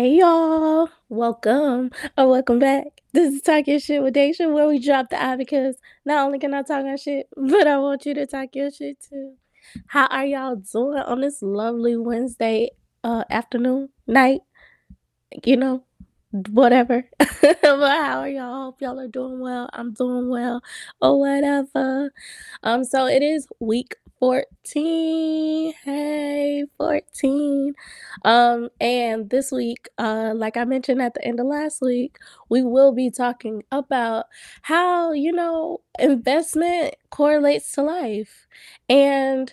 Hey y'all, welcome or welcome back. This is Talk Your Shit with Daisha, where we drop the because not only can I talk our shit, but I want you to talk your shit too. How are y'all doing on this lovely Wednesday uh afternoon, night? You know, whatever. but how are y'all? Hope y'all are doing well. I'm doing well, or whatever. Um, so it is week 14. Hey, 14. Um, and this week, uh, like I mentioned at the end of last week, we will be talking about how, you know, investment correlates to life. And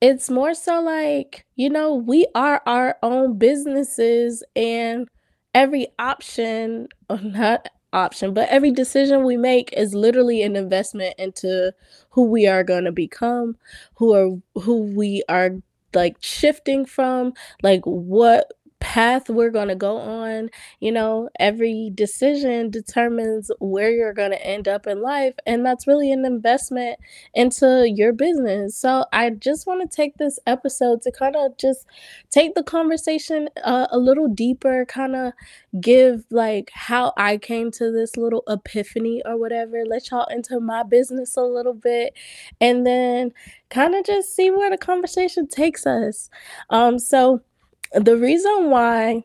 it's more so like, you know, we are our own businesses and every option not option, but every decision we make is literally an investment into who we are going to become, who are who we are like shifting from, like what path we're going to go on. You know, every decision determines where you're going to end up in life. And that's really an investment into your business. So I just want to take this episode to kind of just take the conversation uh, a little deeper, kind of give like how I came to this little epiphany or whatever, let y'all into my business a little bit, and then kind of just see where the conversation takes us. Um, so the reason why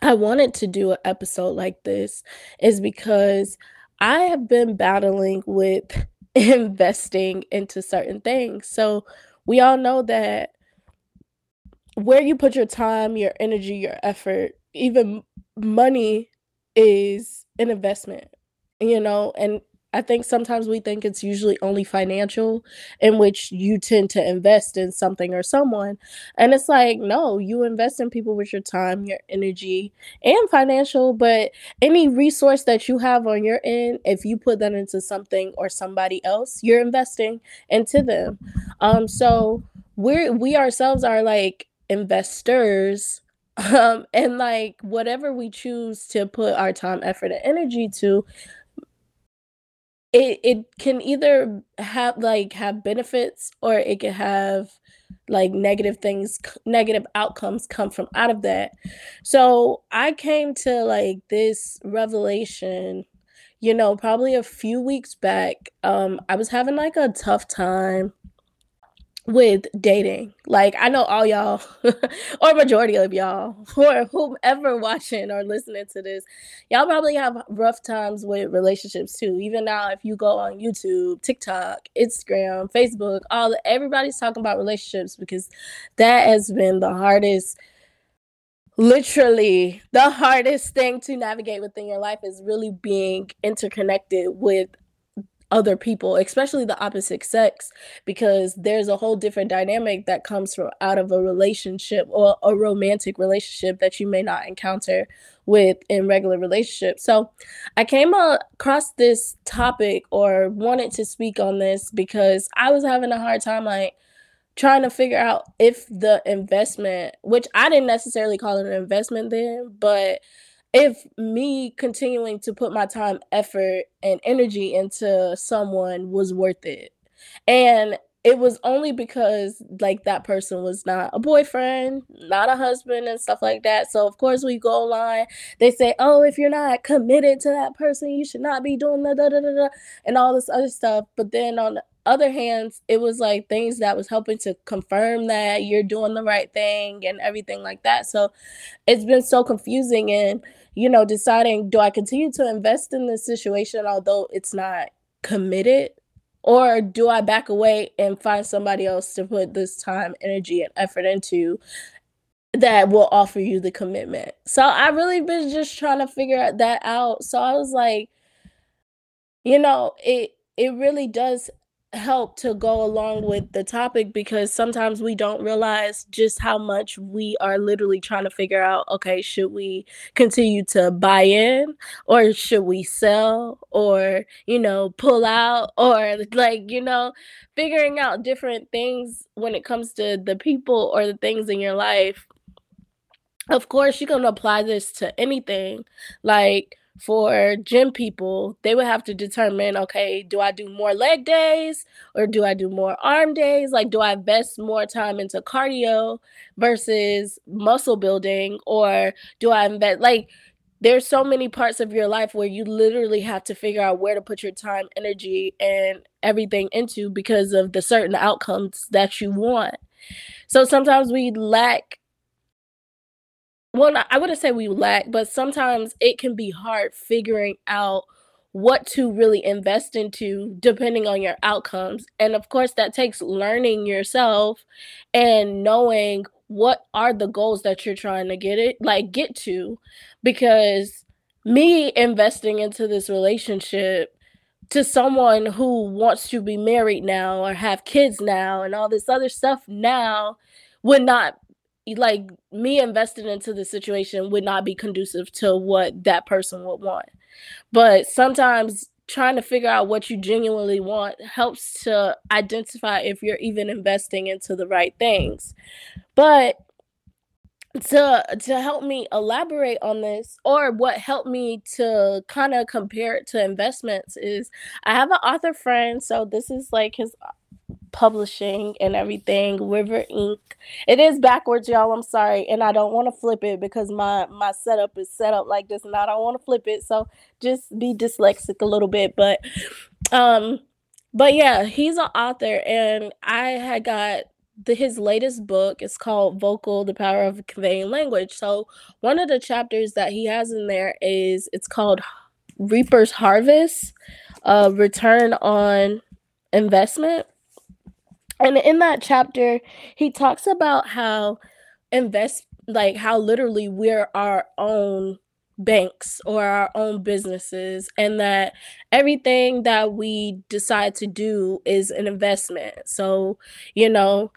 I wanted to do an episode like this is because I have been battling with investing into certain things. So we all know that where you put your time, your energy, your effort, even money is an investment, you know, and I think sometimes we think it's usually only financial in which you tend to invest in something or someone. And it's like, no, you invest in people with your time, your energy, and financial, but any resource that you have on your end, if you put that into something or somebody else, you're investing into them. Um so we're we ourselves are like investors um and like whatever we choose to put our time effort and energy to it it can either have, like, have benefits or it can have, like, negative things negative outcomes come from out of that. So, I came to, like, this revelation, you know, probably a few weeks back. Um, I was having, like, a tough time with dating. Like, I know all y'all or majority of y'all or whomever watching or listening to this, y'all probably have rough times with relationships too. Even now, if you go on YouTube, TikTok, Instagram, Facebook, all everybody's talking about relationships because that has been the hardest literally the hardest thing to navigate within your life is really being interconnected with other people, especially the opposite sex, because there's a whole different dynamic that comes from out of a relationship or a romantic relationship that you may not encounter with in regular relationships. So I came across this topic or wanted to speak on this because I was having a hard time like trying to figure out if the investment, which I didn't necessarily call it an investment then, but if me continuing to put my time, effort, and energy into someone was worth it. And it was only because like that person was not a boyfriend, not a husband and stuff like that. So of course we go online, they say, "Oh, if you're not committed to that person, you should not be doing the da da da da and all this other stuff." But then on the other hands, it was like things that was helping to confirm that you're doing the right thing and everything like that. So it's been so confusing and you know, deciding do I continue to invest in this situation although it's not committed or do I back away and find somebody else to put this time, energy, and effort into that will offer you the commitment? So I really been just trying to figure that out. So I was like, you know, it it really does help to go along with the topic because sometimes we don't realize just how much we are literally trying to figure out okay should we continue to buy in or should we sell or you know pull out or like you know figuring out different things when it comes to the people or the things in your life. Of course you can apply this to anything like for gym people, they would have to determine, okay, do I do more leg days or do I do more arm days? Like, do I invest more time into cardio versus muscle building or do I invest like there's so many parts of your life where you literally have to figure out where to put your time, energy, and everything into because of the certain outcomes that you want. So sometimes we lack well, I wouldn't say we lack, but sometimes it can be hard figuring out what to really invest into depending on your outcomes. And of course, that takes learning yourself and knowing what are the goals that you're trying to get it like get to because me investing into this relationship to someone who wants to be married now or have kids now and all this other stuff now would not like me investing into the situation would not be conducive to what that person would want. But sometimes trying to figure out what you genuinely want helps to identify if you're even investing into the right things. But to to help me elaborate on this or what helped me to kind of compare it to investments is I have an author friend so this is like his publishing and everything river ink. It is backwards y'all i'm sorry and i don't want to flip it because my my setup is set up like this and i don't want to flip it so just be dyslexic a little bit but um but yeah he's an author and i had got the, his latest book is called vocal the power of conveying language. So one of the chapters that he has in there is it's called reaper's harvest uh return on investment and in that chapter he talks about how invest like how literally we're our own banks or our own businesses and that everything that we decide to do is an investment. So you know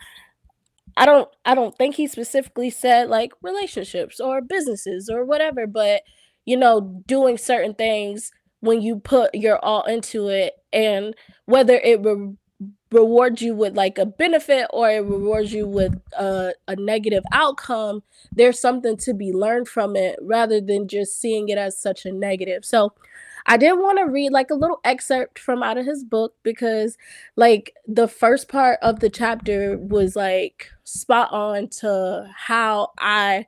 i don't i don't think he specifically said like relationships or businesses or whatever but you know doing certain things when you put your all into it and whether it re- rewards you with like a benefit or it rewards you with a, a negative outcome there's something to be learned from it rather than just seeing it as such a negative. So i did want to read like a little excerpt from out of his book because like the first part of the chapter was like spot on to how i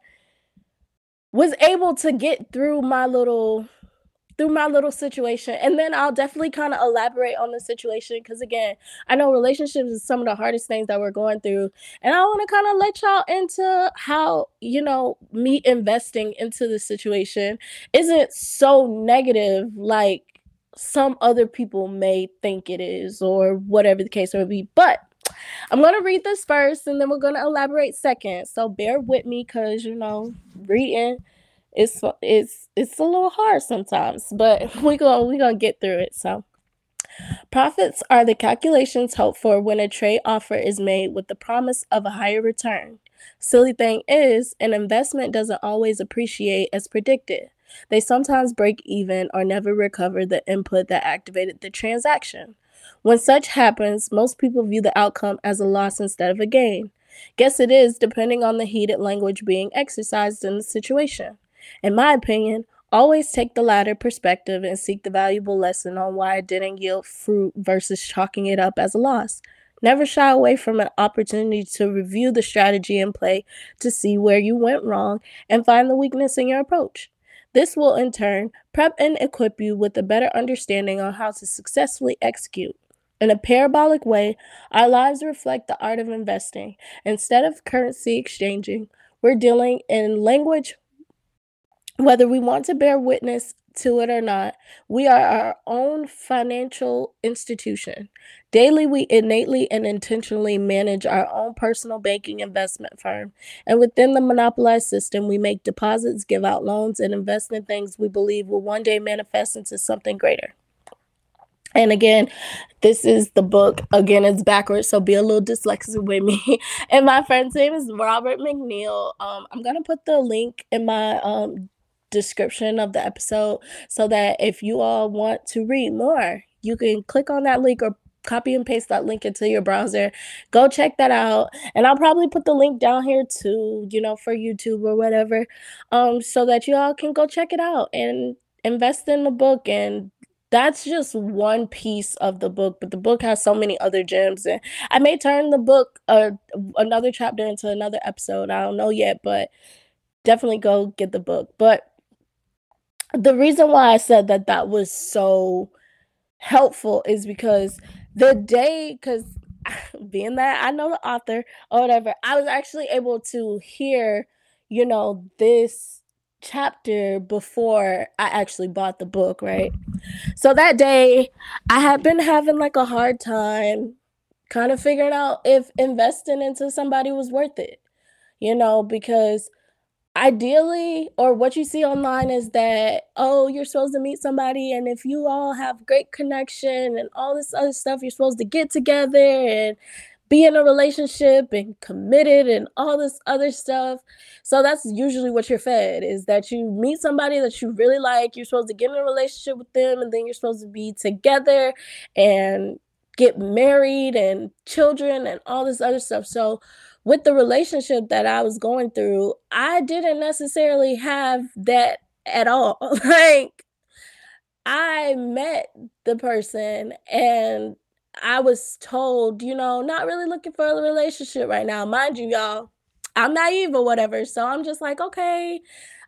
was able to get through my little through my little situation. And then I'll definitely kind of elaborate on the situation because, again, I know relationships is some of the hardest things that we're going through. And I want to kind of let y'all into how, you know, me investing into the situation isn't so negative like some other people may think it is or whatever the case may be. But I'm going to read this first and then we're going to elaborate second. So bear with me because, you know, reading it's it's it's a little hard sometimes, but we go we gonna get through it. So. Profits are the calculations hoped for when a trade offer is made with the promise of a higher return. Silly thing is, an investment doesn't always appreciate as predicted. They sometimes break even or never recover the input that activated the transaction. When such happens, most people view the outcome as a loss instead of a gain. Guess it is, depending on the heated language being exercised in the situation. In my opinion, always take the latter perspective and seek the valuable lesson on why it didn't yield fruit versus chalking it up as a loss. Never shy away from an opportunity to review the strategy in play to see where you went wrong and find the weakness in your approach. This will, in turn, prep and equip you with a better understanding on how to successfully execute. In a parabolic way, our lives reflect the art of investing. Instead of currency exchanging, we're dealing in language whether we want to bear witness to it or not, we are our own financial institution. Daily, we innately and intentionally manage our own personal banking investment firm. And within the monopolized system, we make deposits, give out loans, and invest in things we believe will one day manifest into something greater. And again, this is the book. Again, it's backwards, so be a little dyslexic with me. and my friend's name is Robert McNeil. Um, I'm gonna put the link in my um description of the episode so that if you all want to read more, you can click on that link or copy and paste that link into your browser. Go check that out. And I'll probably put the link down here too, you know, for YouTube or whatever. Um, so that you all can go check it out and invest in the book and that's just one piece of the book, but the book has so many other gems and I may turn the book uh, another chapter into another episode. I don't know yet, but definitely go get the book. But the reason why I said that that was so helpful is because the day cuz being that I know the author or whatever, I was actually able to hear, you know, this chapter before I actually bought the book, right? So that day, I had been having like a hard time kind of figuring out if investing into somebody was worth it, you know, because ideally or what you see online is that oh you're supposed to meet somebody and if you all have great connection and all this other stuff you're supposed to get together and be in a relationship and committed and all this other stuff. So that's usually what you're fed is that you meet somebody that you really like, you're supposed to get in a relationship with them and then you're supposed to be together and get married and children and all this other stuff. So with the relationship that I was going through, I didn't necessarily have that at all. like I met the person and I was told, you know, not really looking for a relationship right now. Mind you, y'all, I'm naive or whatever. So I'm just like, okay.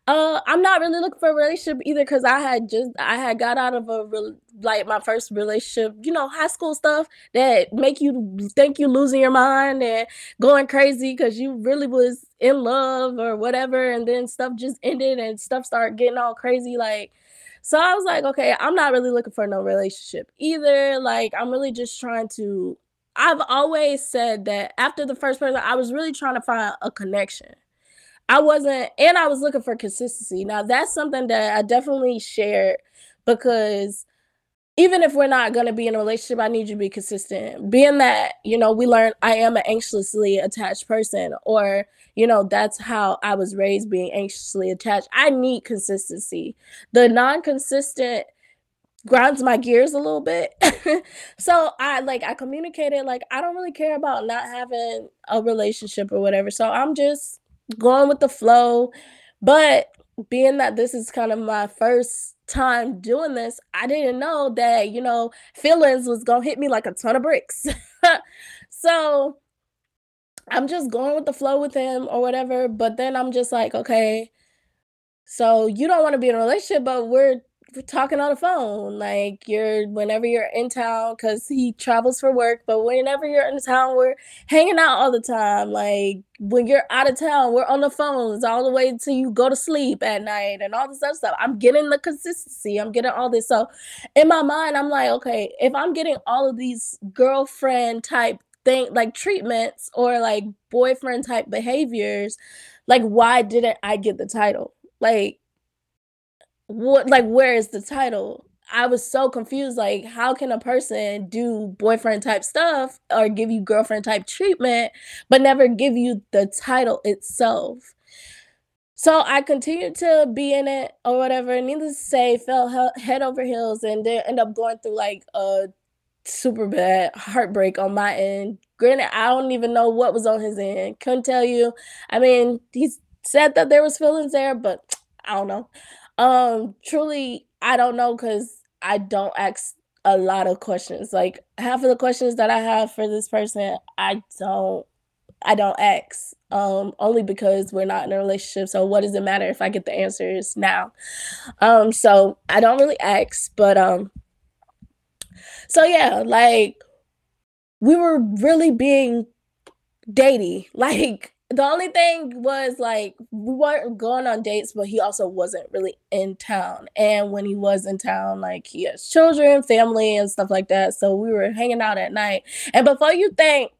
Uh, I'm not really looking for a relationship either because I had just I had got out of a re- like my first relationship, you know, high school stuff that make you think you losing your mind and going crazy because you really was in love or whatever, and then stuff just ended and stuff started getting all crazy. Like so I was like, okay, I'm not really looking for no relationship either. Like, I'm really just trying to. I've always said that after the first person, I was really trying to find a connection. I wasn't, and I was looking for consistency. Now, that's something that I definitely shared because even if we're not going to be in a relationship, I need you to be consistent. Being that, you know, we learn I am an anxiously attached person, or, you know, that's how I was raised being anxiously attached. I need consistency. The non consistent grinds my gears a little bit. so I like, I communicated, like, I don't really care about not having a relationship or whatever. So I'm just going with the flow. But being that this is kind of my first time doing this, I didn't know that, you know, feelings was going to hit me like a ton of bricks. so I'm just going with the flow with him or whatever. But then I'm just like, okay, so you don't want to be in a relationship, but we're talking on the phone like you're whenever you're in town because he travels for work but whenever you're in town we're hanging out all the time like when you're out of town we're on the phones all the way till you go to sleep at night and all this other stuff. I'm getting the consistency i'm getting all this so in my mind i'm like okay if i'm getting all of these girlfriend type thing like treatments or like boyfriend type behaviors like why didn't i get the title? Like what like where is the title? I was so confused. Like, how can a person do boyfriend type stuff or give you girlfriend type treatment, but never give you the title itself? So I continued to be in it or whatever. Needless to say, fell head over heels and then end up going through like a super bad heartbreak on my end. Granted, I don't even know what was on his end. Couldn't tell you. I mean, he said that there was feelings there, but I don't know. Um, truly, I don't know because I don't ask a lot of questions. Like half of the questions that I have for this person, I don't I don't ask. Um, only because we're not in a relationship. So what does it matter if I get the answers now? Um, so I don't really ask, but um so yeah, like we were really being datey. Like the only thing was like we weren't going on dates, but he also wasn't really in town. And when he was in town, like he has children, family, and stuff like that. So we were hanging out at night. And before you think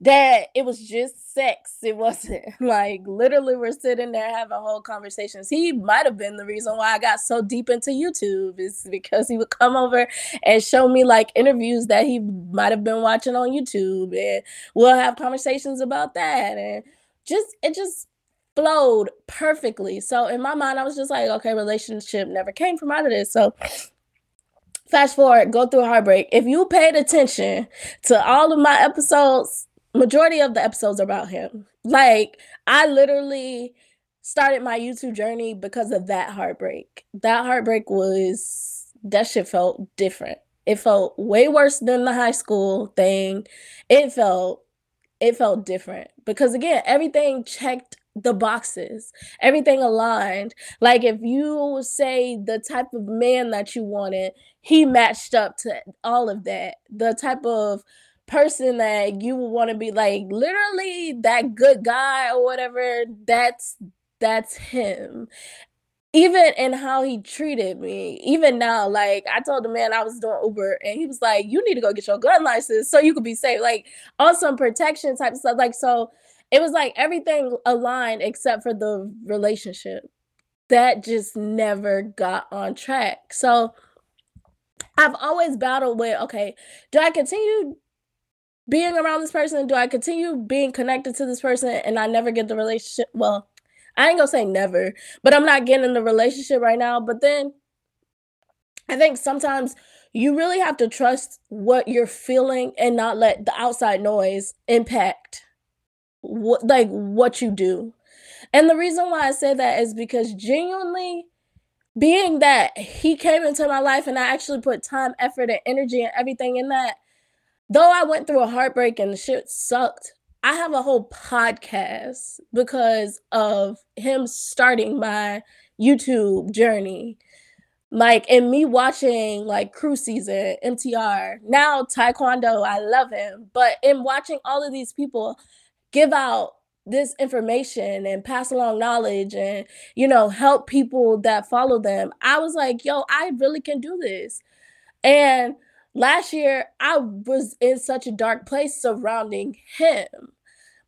that it was just sex. It wasn't like literally we're sitting there having whole conversations. He might have been the reason why I got so deep into YouTube is because he would come over and show me like interviews that he might have been watching on YouTube and we'll have conversations about that and just it just flowed perfectly. So in my mind I was just like, okay, relationship never came from out of this. So fast forward, go through heartbreak. If you paid attention to all of my episodes majority of the episodes are about him. Like I literally started my YouTube journey because of that heartbreak. That heartbreak was that shit felt different. It felt way worse than the high school thing. It felt it felt different because again, everything checked the boxes, everything aligned. Like if you say the type of man that you wanted, he matched up to all of that. The type of person that you would want to be like literally that good guy or whatever, that's that's him even in how he treated me, even now, like I told the man I was doing Uber and he was like, You need to go get your gun license so you could be safe. Like on some protection type stuff. Like so it was like everything aligned except for the relationship. That just never got on track. So I've always battled with okay, do I continue being around this person? Do I continue being connected to this person and I never get the relationship? Well, I ain't gonna say never, but I'm not getting in the relationship right now. But then I think sometimes you really have to trust what you're feeling and not let the outside noise impact what like what you do. And the reason why I say that is because genuinely being that he came into my life and I actually put time, effort, and energy and everything in that, though I went through a heartbreak and the shit sucked, I have a whole podcast because of him starting my YouTube journey. Like, and me watching like Crew Season, MTR, now Taekwondo, I love him. But in watching all of these people give out this information and pass along knowledge and, you know, help people that follow them, I was like, yo, I really can do this. And last year I was in such a dark place surrounding him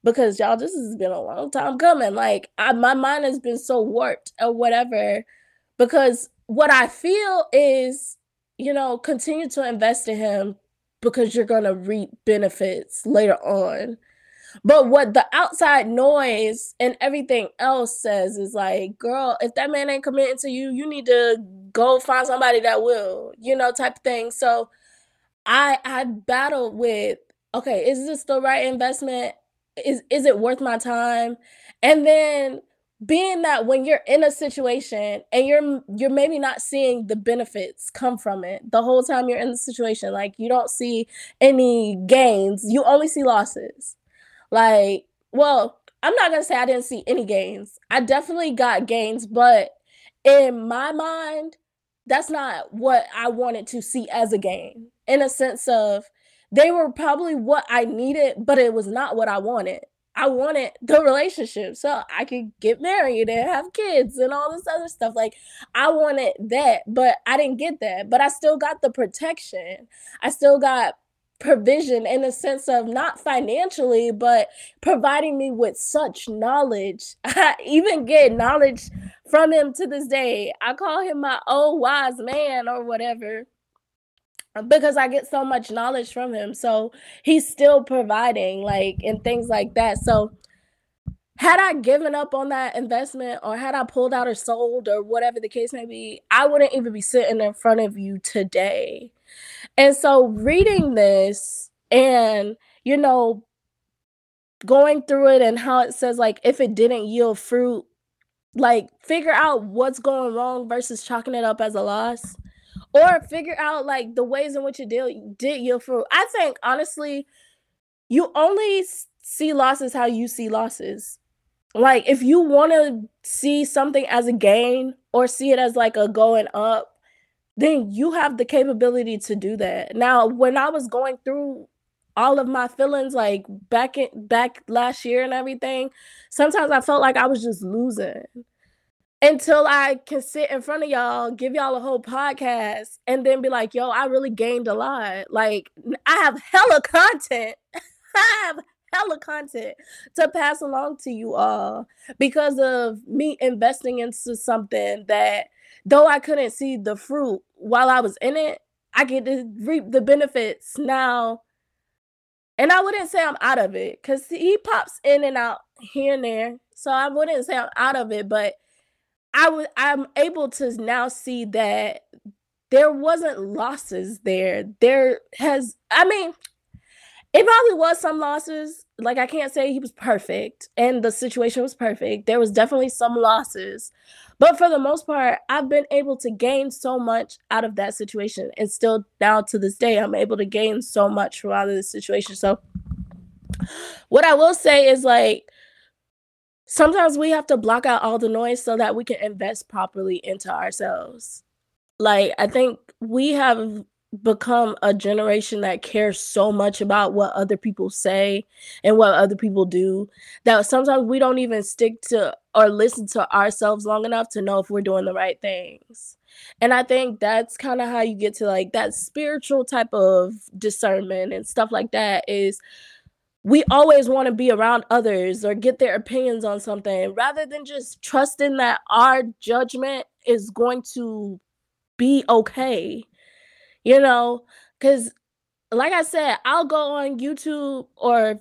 because y'all this has been a long time coming like I, my mind has been so warped or whatever because what I feel is you know continue to invest in him because you're going to reap benefits later on but what the outside noise and everything else says is like, girl, if that man ain't committing to you, you need to go find somebody that will, you know, type thing. So I I battled with, okay, is this the right investment? Is is it worth my time? And then being that when you're in a situation and you're you're maybe not seeing the benefits come from it the whole time you're in the situation like you don't see any gains you only see losses like well i'm not gonna say i didn't see any gains i definitely got gains but in my mind that's not what i wanted to see as a gain in a sense of they were probably what I needed, but it was not what I wanted. I wanted the relationship so I could get married and have kids and all this other stuff. Like, I wanted that, but I didn't get that. But I still got the protection. I still got provision in the sense of not financially, but providing me with such knowledge. I even get knowledge from him to this day. I call him my old wise man or whatever because I get so much knowledge from him. So he's still providing, like, and things like that. So, had I given up on that investment or had I pulled out or sold or whatever the case may be, I wouldn't even be sitting in front of you today. And so, reading this and, you know, going through it and how it says, like, if it didn't yield fruit, like, figure out what's going wrong versus chalking it up as a loss or figure out like the ways in which you deal did your fruit. I think honestly, you only see losses how you see losses. Like if you want to see something as a gain or see it as like a going up, then you have the capability to do that. Now, when I was going through all of my feelings like back in back last year and everything, sometimes I felt like I was just losing until I can sit in front of y'all, give y'all a whole podcast, and then be like, yo, I really gained a lot. Like, I have hella content. I have hella content to pass along to you all because of me investing into something that though I couldn't see the fruit while I was in it, I get to reap the benefits now. And I wouldn't say I'm out of it because he pops in and out here and there. So I wouldn't say I'm out of it, but I would I'm able to now see that there wasn't losses there. There has I mean it probably was some losses. Like I can't say he was perfect and the situation was perfect. There was definitely some losses. But for the most part, I've been able to gain so much out of that situation. And still now to this day, I'm able to gain so much from out of this situation. So what I will say is like sometimes we have to block out all the noise so that we can invest properly into ourselves. Like I think we have become a generation that cares so much about what other people say and what other people do that sometimes we don't even stick to or listen to ourselves long enough to know if we're doing the right things. And I think that's kind of how you get to like that spiritual type of discernment and stuff like that is we always want to be around others or get their opinions on something rather than just trusting that our judgment is going to be okay you know, because like I said, I'll go on YouTube or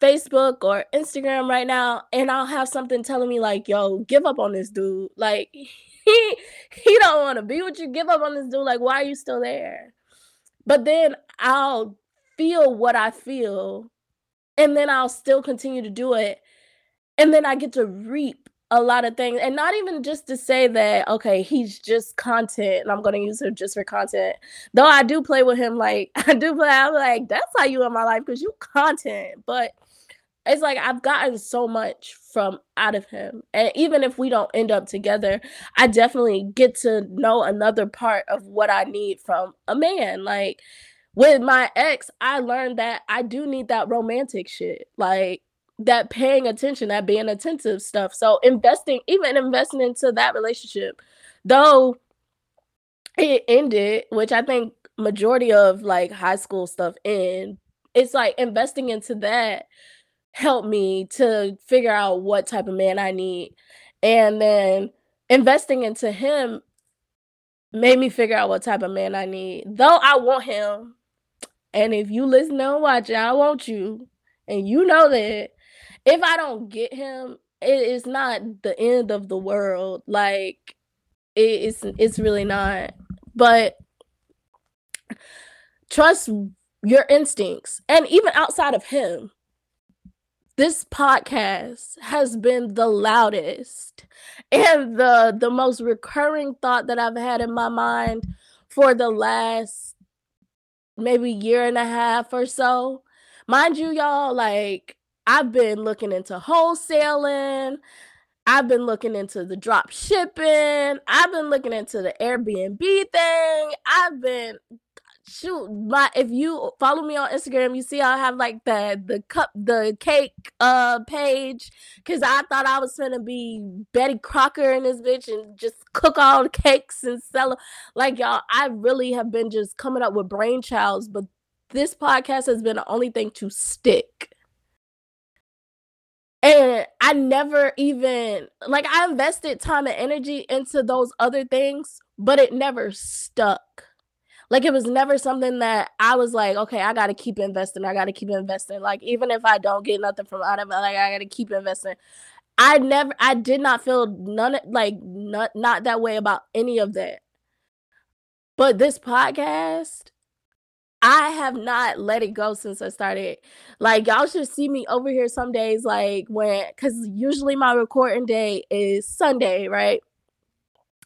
Facebook or Instagram right now and I'll have something telling me like, yo, give up on this dude. Like he he don't want to be with you. Give up on this dude. Like, why are you still there? But then I'll feel what I feel and then I'll still continue to do it. And then I get to reap a lot of things and not even just to say that okay he's just content and i'm going to use him just for content though i do play with him like i do play i'm like that's how you in my life because you content but it's like i've gotten so much from out of him and even if we don't end up together i definitely get to know another part of what i need from a man like with my ex i learned that i do need that romantic shit like that paying attention, that being attentive stuff. So investing, even investing into that relationship, though it ended, which I think majority of like high school stuff end, it's like investing into that helped me to figure out what type of man I need. And then investing into him made me figure out what type of man I need. Though I want him. And if you listen and watch it, I want you. And you know that if I don't get him, it is not the end of the world. Like it's it's really not. But trust your instincts. And even outside of him, this podcast has been the loudest and the the most recurring thought that I've had in my mind for the last maybe year and a half or so. Mind you, y'all, like I've been looking into wholesaling. I've been looking into the drop shipping. I've been looking into the Airbnb thing. I've been shoot my if you follow me on Instagram, you see I have like the the cup the cake uh page because I thought I was gonna be Betty Crocker in this bitch and just cook all the cakes and sell them. Like y'all, I really have been just coming up with brainchilds, but this podcast has been the only thing to stick. And I never even like I invested time and energy into those other things, but it never stuck. Like it was never something that I was like, okay, I gotta keep investing. I gotta keep investing. Like even if I don't get nothing from out of it, like I gotta keep investing. I never I did not feel none like not not that way about any of that. But this podcast, I have not let it go since I started. Like y'all should see me over here some days, like when because usually my recording day is Sunday, right?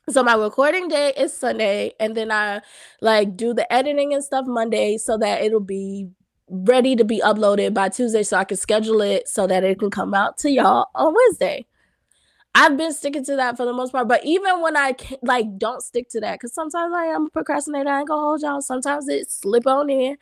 So my recording day is Sunday, and then I like do the editing and stuff Monday so that it'll be ready to be uploaded by Tuesday so I can schedule it so that it can come out to y'all on Wednesday. I've been sticking to that for the most part. But even when I like don't stick to that, because sometimes I am a procrastinator, I ain't gonna hold y'all. Sometimes it slip on in.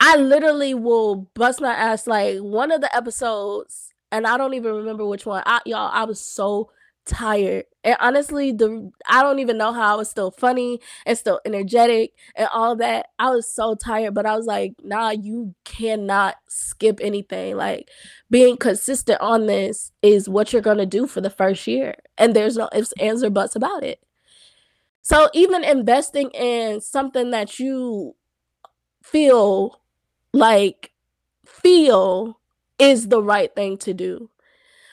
I literally will bust my ass like one of the episodes, and I don't even remember which one. I, y'all, I was so tired. And honestly, the I don't even know how I was still funny and still energetic and all that. I was so tired, but I was like, nah, you cannot skip anything. Like being consistent on this is what you're gonna do for the first year. And there's no ifs, ands, or buts about it. So even investing in something that you feel like feel is the right thing to do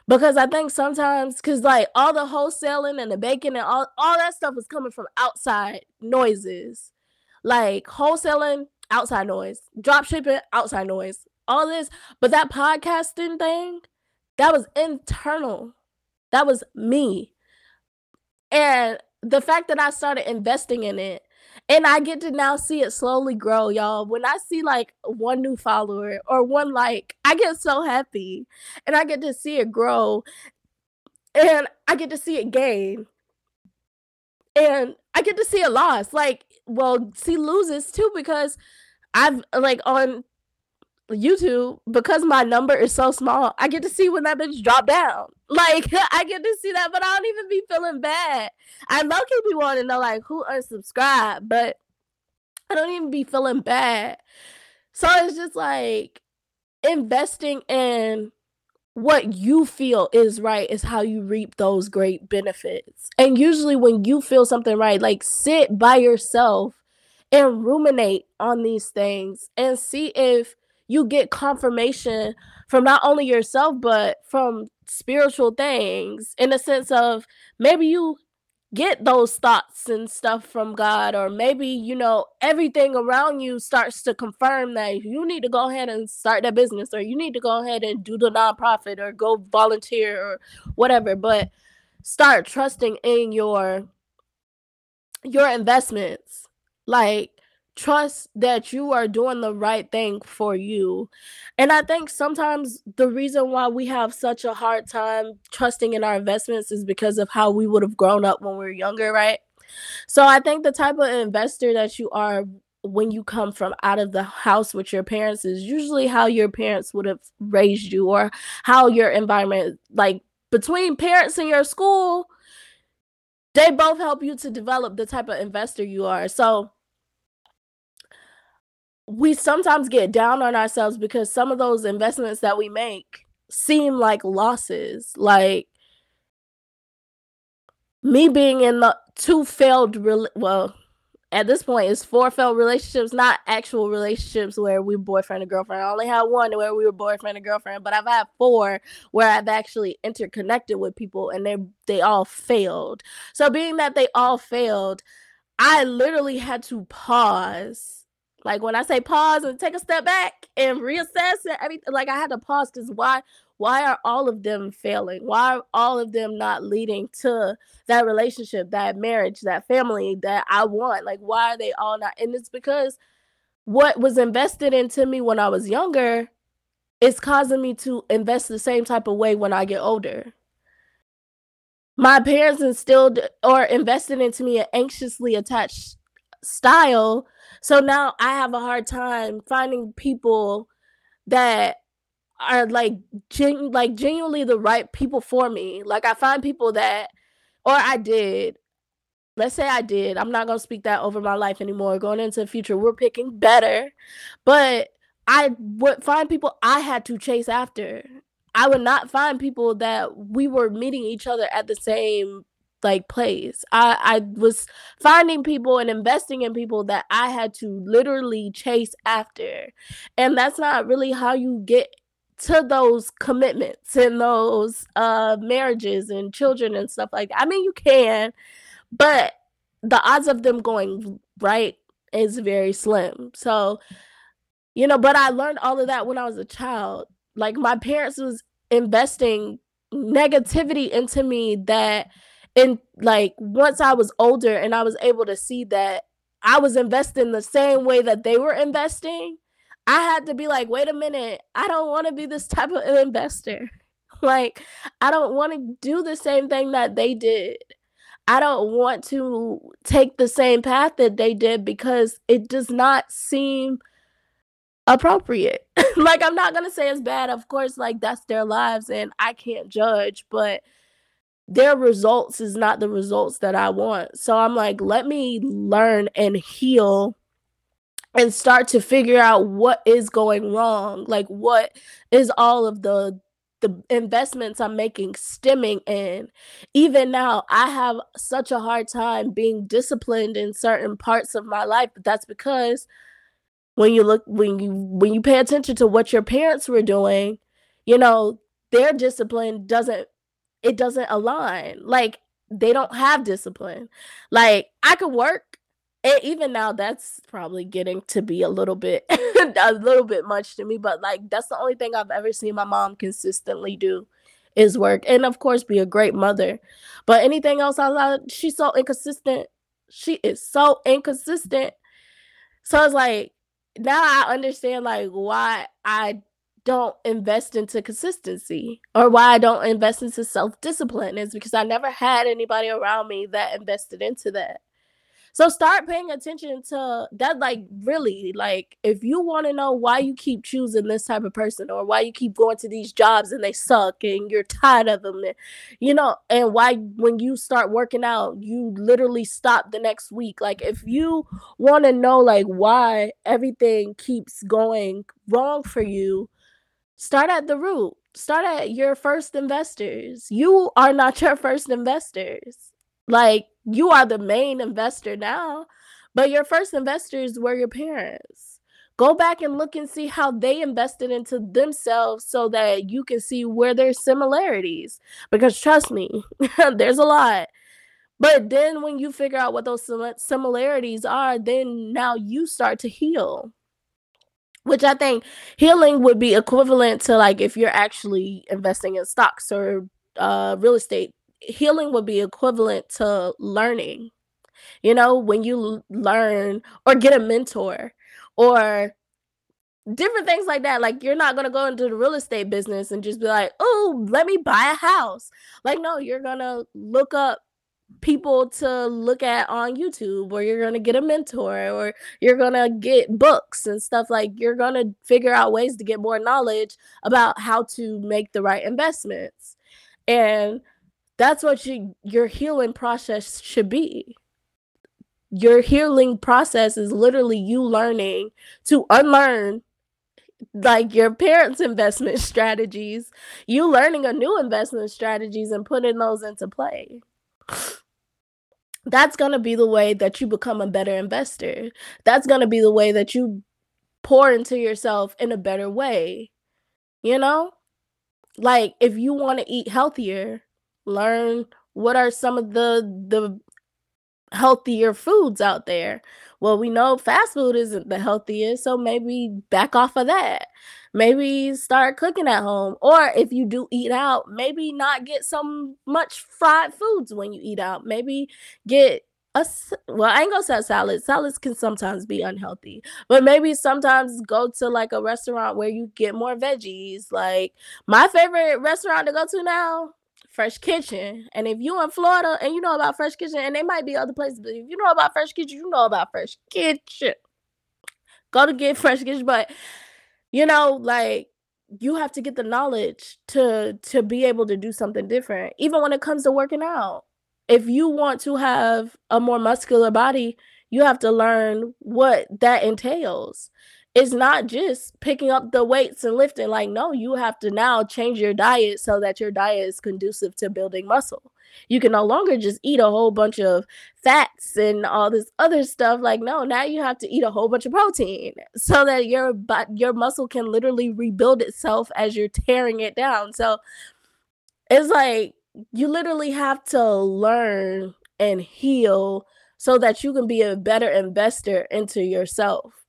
because I think sometimes because like all the wholesaling and the baking and all, all that stuff is coming from outside noises. Like wholesaling, outside noise. Drop shipping, outside noise. All this, but that podcasting thing, that was internal. That was me. And the fact that I started investing in it and I get to now see it slowly grow, y'all. When I see like one new follower or one like, I get so happy and I get to see it grow and I get to see it gain. And I get to see it loss. Like, well, see loses too because I've like on YouTube because my number is so small. I get to see when that bitch drop down. Like I get to see that, but I don't even be feeling bad. I key be wanting to know like who unsubscribed, but I don't even be feeling bad. So it's just like investing in what you feel is right is how you reap those great benefits. And usually when you feel something right, like sit by yourself and ruminate on these things and see if you get confirmation from not only yourself but from spiritual things in the sense of maybe you get those thoughts and stuff from God, or maybe you know everything around you starts to confirm that you need to go ahead and start that business, or you need to go ahead and do the nonprofit, or go volunteer, or whatever. But start trusting in your your investments, like trust that you are doing the right thing for you. And I think sometimes the reason why we have such a hard time trusting in our investments is because of how we would have grown up when we were younger, right? So I think the type of investor that you are when you come from out of the house with your parents is usually how your parents would have raised you or how your environment like between parents and your school they both help you to develop the type of investor you are. So we sometimes get down on ourselves because some of those investments that we make seem like losses. Like me being in the two failed re- well at this point it's four failed relationships not actual relationships where we boyfriend and girlfriend i only had one where we were boyfriend and girlfriend but i've had four where i've actually interconnected with people and they they all failed so being that they all failed i literally had to pause like when I say pause and take a step back and reassess and everything, like I had to pause because why why are all of them failing? Why are all of them not leading to that relationship, that marriage, that family that I want? Like why are they all not? And it's because what was invested into me when I was younger is causing me to invest the same type of way when I get older. My parents instilled or invested into me an anxiously attached style so now I have a hard time finding people that are like like genuinely the right people for me. Like I find people that or I did. Let's say I did. I'm not going to speak that over my life anymore. Going into the future, we're picking better. But I would find people I had to chase after. I would not find people that we were meeting each other at the same like place. I I was finding people and investing in people that I had to literally chase after. And that's not really how you get to those commitments and those uh marriages and children and stuff like that. I mean you can, but the odds of them going right is very slim. So, you know, but I learned all of that when I was a child. Like my parents was investing negativity into me that and like once I was older and I was able to see that I was investing the same way that they were investing, I had to be like, wait a minute, I don't want to be this type of investor. Like, I don't want to do the same thing that they did. I don't want to take the same path that they did because it does not seem appropriate. like, I'm not going to say it's bad. Of course, like, that's their lives and I can't judge, but their results is not the results that I want. So I'm like, let me learn and heal and start to figure out what is going wrong. Like what is all of the the investments I'm making stemming in. Even now, I have such a hard time being disciplined in certain parts of my life, but that's because when you look when you when you pay attention to what your parents were doing, you know, their discipline doesn't it doesn't align. Like they don't have discipline. Like I could work And even now, that's probably getting to be a little bit a little bit much to me, but, like, that's the only thing I've ever seen my mom consistently do is work, and of course, be a great mother. But anything else outside she's so inconsistent. She is so inconsistent. So it's like, now I understand, like, why I don't invest into consistency or why I don't invest into self-discipline is because I never had anybody around me that invested into that. So start paying attention to that, like, really, like, if you wanna know why you keep choosing this type of person or why you keep going to these jobs and they suck and you're tired of them, and, you know, and why when you start working out, you literally stop the next week. Like, if you wanna know, like, why everything keeps going wrong for you, start at the root. Start at your first investors. You are not your first investors. Like, you are the main investor now, but your first investors were your parents. Go back and look and see how they invested into themselves so that you can see where there's similarities, because trust me, there's a lot. But then when you figure out what those similarities are, then now you start to heal. Which I think healing would be equivalent to, like, if you're actually investing in stocks or, uh, real estate. Healing would be equivalent to learning. You know, when you learn or get a mentor or different things like that. Like, you're not gonna go into the real estate business and just be like, oh, let me buy a house." Like, no, you're gonna look up people to look at on YouTube, or you're gonna get a mentor, or you're gonna get books and stuff, like, you're gonna figure out ways to get more knowledge about how to make the right investments. And that's what you your healing process should be. Your healing process is literally you learning to unlearn, like, your parents' investment strategies, you learning a new investment strategies and putting those into play. That's gonna be the way that you become a better investor. That's gonna be the way that you pour into yourself in a better way, you know? Like, if you wanna eat healthier, learn what are some of the the healthier foods out there. Well, we know fast food isn't the healthiest, so maybe back off of that. Maybe start cooking at home, or if you do eat out, maybe not get so much fried foods when you eat out. Maybe get a, well, I ain't gonna say salad. Salads can sometimes be unhealthy, but maybe sometimes go to, like, a restaurant where you get more veggies. Like, my favorite restaurant to go to now, Fresh Kitchen. And if you in Florida and you know about Fresh Kitchen, and they might be other places, but if you know about Fresh Kitchen, you know about Fresh Kitchen. Go to get Fresh Kitchen, but, you know, like, you have to get the knowledge to to be able to do something different, even when it comes to working out. If you want to have a more muscular body, you have to learn what that entails. It's not just picking up the weights and lifting, like, no, you have to now change your diet so that your diet is conducive to building muscle. You can no longer just eat a whole bunch of fats and all this other stuff, like, no, now you have to eat a whole bunch of protein so that your bo your muscle can literally rebuild itself as you're tearing it down. So it's like, you literally have to learn and heal so that you can be a better investor into yourself.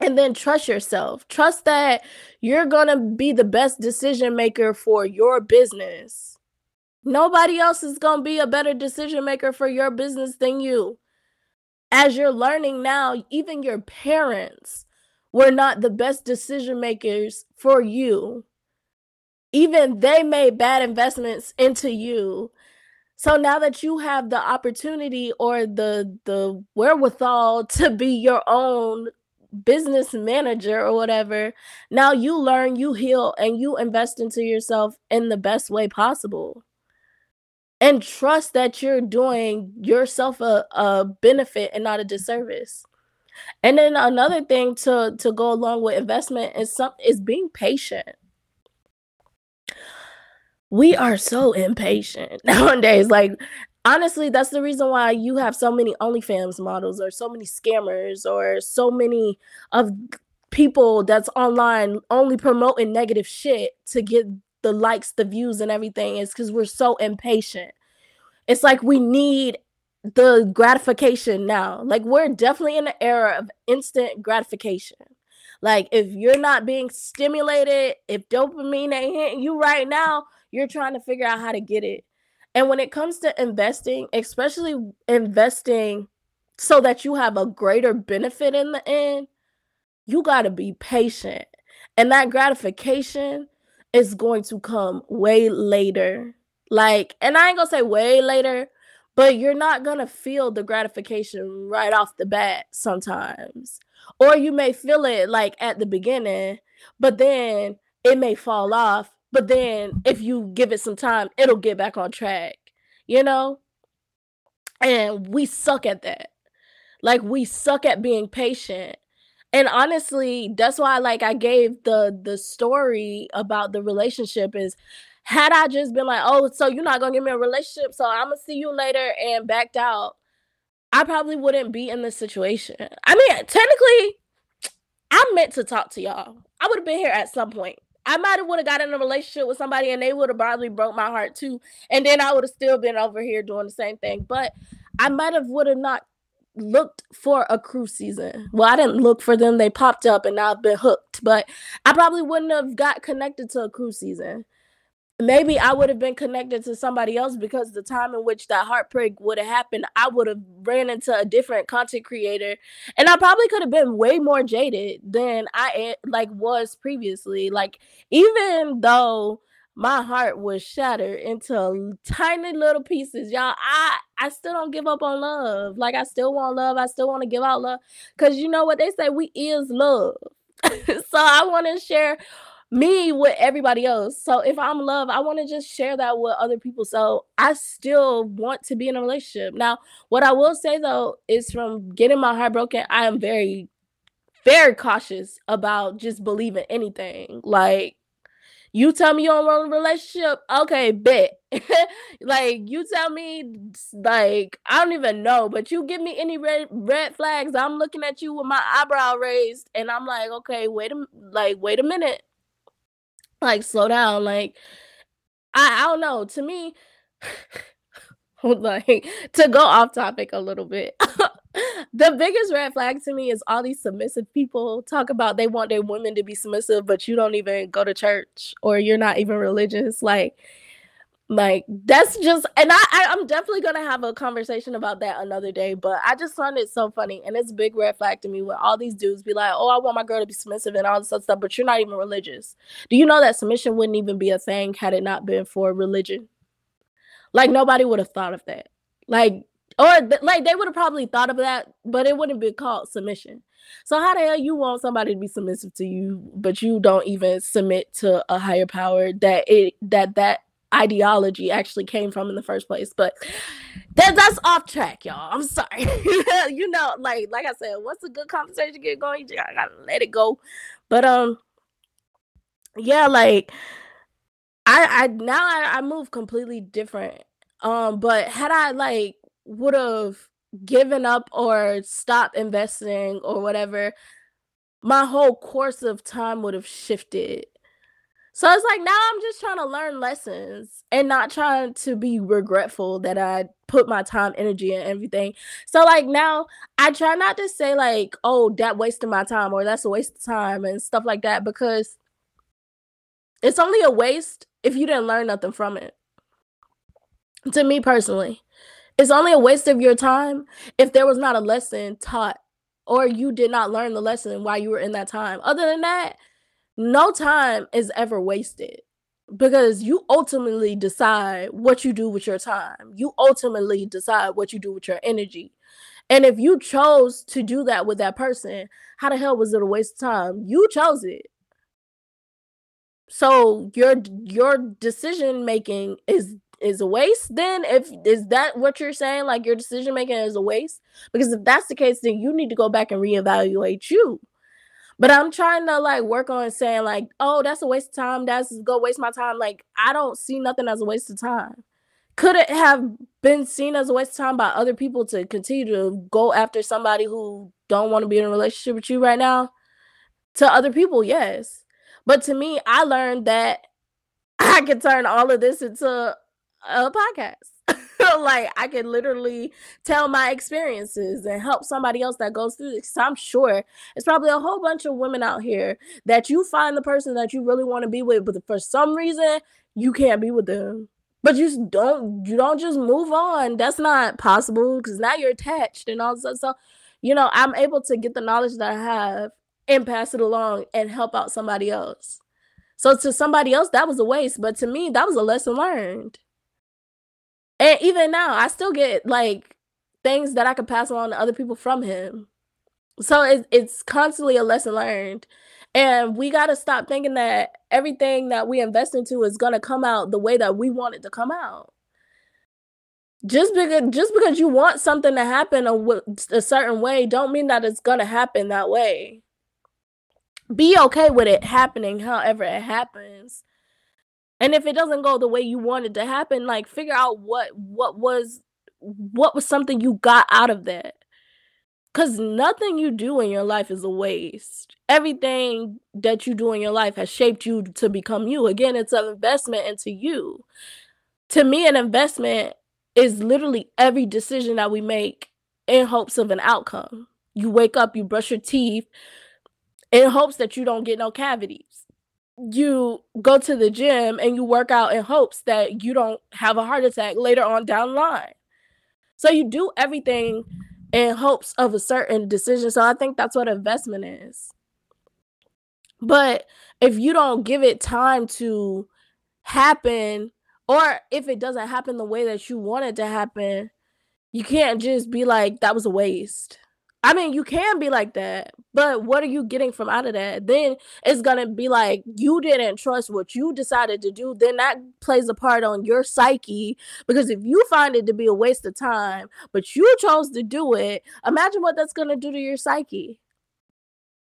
And then trust yourself. Trust that you're gonna be the best decision maker for your business. Nobody else is gonna be a better decision maker for your business than you. As you're learning now, even your parents were not the best decision makers for you. Even they made bad investments into you. So now that you have the opportunity or the the wherewithal to be your own business manager or whatever, now you learn, you heal, and you invest into yourself in the best way possible. And trust that you're doing yourself a a benefit and not a disservice. And then another thing to to go along with investment is some is being patient. We are so impatient nowadays, like, honestly, that's the reason why you have so many OnlyFans models or so many scammers or so many of people that's online only promoting negative shit to get the likes, the views, and everything is because we're so impatient. It's like we need the gratification now. Like we're definitely in the era of instant gratification. Like if you're not being stimulated, if dopamine ain't hitting you right now, you're trying to figure out how to get it. And when it comes to investing, especially investing so that you have a greater benefit in the end, you got to be patient. And that gratification is going to come way later. Like, and I ain't gonna say way later, but you're not gonna feel the gratification right off the bat sometimes. Or you may feel it like at the beginning, but then it may fall off. But then if you give it some time, it'll get back on track, you know? And we suck at that. Like, we suck at being patient and honestly that's why like i gave the the story about the relationship is had i just been like oh so you're not gonna give me a relationship so i'm gonna see you later and backed out i probably wouldn't be in this situation i mean technically i meant to talk to y'all i would have been here at some point I might have would have got in a relationship with somebody and they would have probably broke my heart too. And then I would have still been over here doing the same thing. But I might have would have not looked for a cruise season. Well, I didn't look for them. They popped up and I've been hooked. But I probably wouldn't have got connected to a cruise season maybe I would have been connected to somebody else because the time in which that heartbreak would have happened, I would have ran into a different content creator, and I probably could have been way more jaded than I like was previously. Like even though my heart was shattered into tiny little pieces, y'all, I I still don't give up on love. Like I still want love. I still want to give out love because you know what they say, we is love. so I want to share me with everybody else. So if I'm love, I want to just share that with other people. So I still want to be in a relationship. Now, what I will say though is from getting my heart broken, I am very, very cautious about just believing anything. Like you tell me you don't want a relationship, okay, bet. like you tell me, like I don't even know, but you give me any red red flags, I'm looking at you with my eyebrow raised, and I'm like, okay, wait a like wait a minute like slow down like i, I don't know to me like to go off topic a little bit the biggest red flag to me is all these submissive people talk about they want their women to be submissive but you don't even go to church or you're not even religious like like that's just and I, I am definitely gonna have a conversation about that another day but i just find it so funny and it's a big red flag to me when all these dudes be like oh i want my girl to be submissive and all this other stuff but you're not even religious. Do you know that submission wouldn't even be a thing had it not been for religion? Like nobody would have thought of that. Like or th- like they would have probably thought of that but it wouldn't be called submission. So how the hell you want somebody to be submissive to you but you don't even submit to a higher power that it that that ideology actually came from in the first place. But that, that's off track, y'all. I'm sorry. you know, like like I said, once a good conversation get going, you gotta let it go. But um, yeah, like I I now I, I move completely different. Um, but had I like would have given up or stopped investing or whatever, my whole course of time would have shifted so it's like now I'm just trying to learn lessons and not trying to be regretful that I put my time, energy, and everything. So like now I try not to say like, oh, that wasted my time or that's a waste of time and stuff like that because it's only a waste if you didn't learn nothing from it. To me personally, it's only a waste of your time if there was not a lesson taught or you did not learn the lesson while you were in that time. Other than that, no time is ever wasted because you ultimately decide what you do with your time. You ultimately decide what you do with your energy. And if you chose to do that with that person, how the hell was it a waste of time? You chose it. So your your decision making is is a waste then if is that what you're saying like your decision making is a waste because if that's the case then you need to go back and reevaluate you but I'm trying to like work on saying like, oh, that's a waste of time. That's go waste my time. Like I don't see nothing as a waste of time. Could it have been seen as a waste of time by other people to continue to go after somebody who don't want to be in a relationship with you right now? To other people, yes. But to me, I learned that I could turn all of this into a podcast. like I can literally tell my experiences and help somebody else that goes through this. I'm sure it's probably a whole bunch of women out here that you find the person that you really want to be with, but for some reason you can't be with them. But you don't you don't just move on. That's not possible because now you're attached and all that. So, you know, I'm able to get the knowledge that I have and pass it along and help out somebody else. So to somebody else, that was a waste, but to me, that was a lesson learned. And even now, I still get like things that I could pass along to other people from him. So it's it's constantly a lesson learned. And we got to stop thinking that everything that we invest into is going to come out the way that we want it to come out. Just because just because you want something to happen a, a certain way don't mean that it's going to happen that way. Be okay with it happening however it happens. And if it doesn't go the way you want it to happen, like figure out what what was what was something you got out of that. Cuz nothing you do in your life is a waste. Everything that you do in your life has shaped you to become you. Again, it's an investment into you. To me an investment is literally every decision that we make in hopes of an outcome. You wake up, you brush your teeth in hopes that you don't get no cavities you go to the gym and you work out in hopes that you don't have a heart attack later on down the line. So you do everything in hopes of a certain decision. So I think that's what investment is. But if you don't give it time to happen, or if it doesn't happen the way that you want it to happen, you can't just be like, that was a waste. I mean, you can be like that, but what are you getting from out of that? Then it's gonna be like you didn't trust what you decided to do. Then that plays a part on your psyche because if you find it to be a waste of time, but you chose to do it, imagine what that's gonna do to your psyche.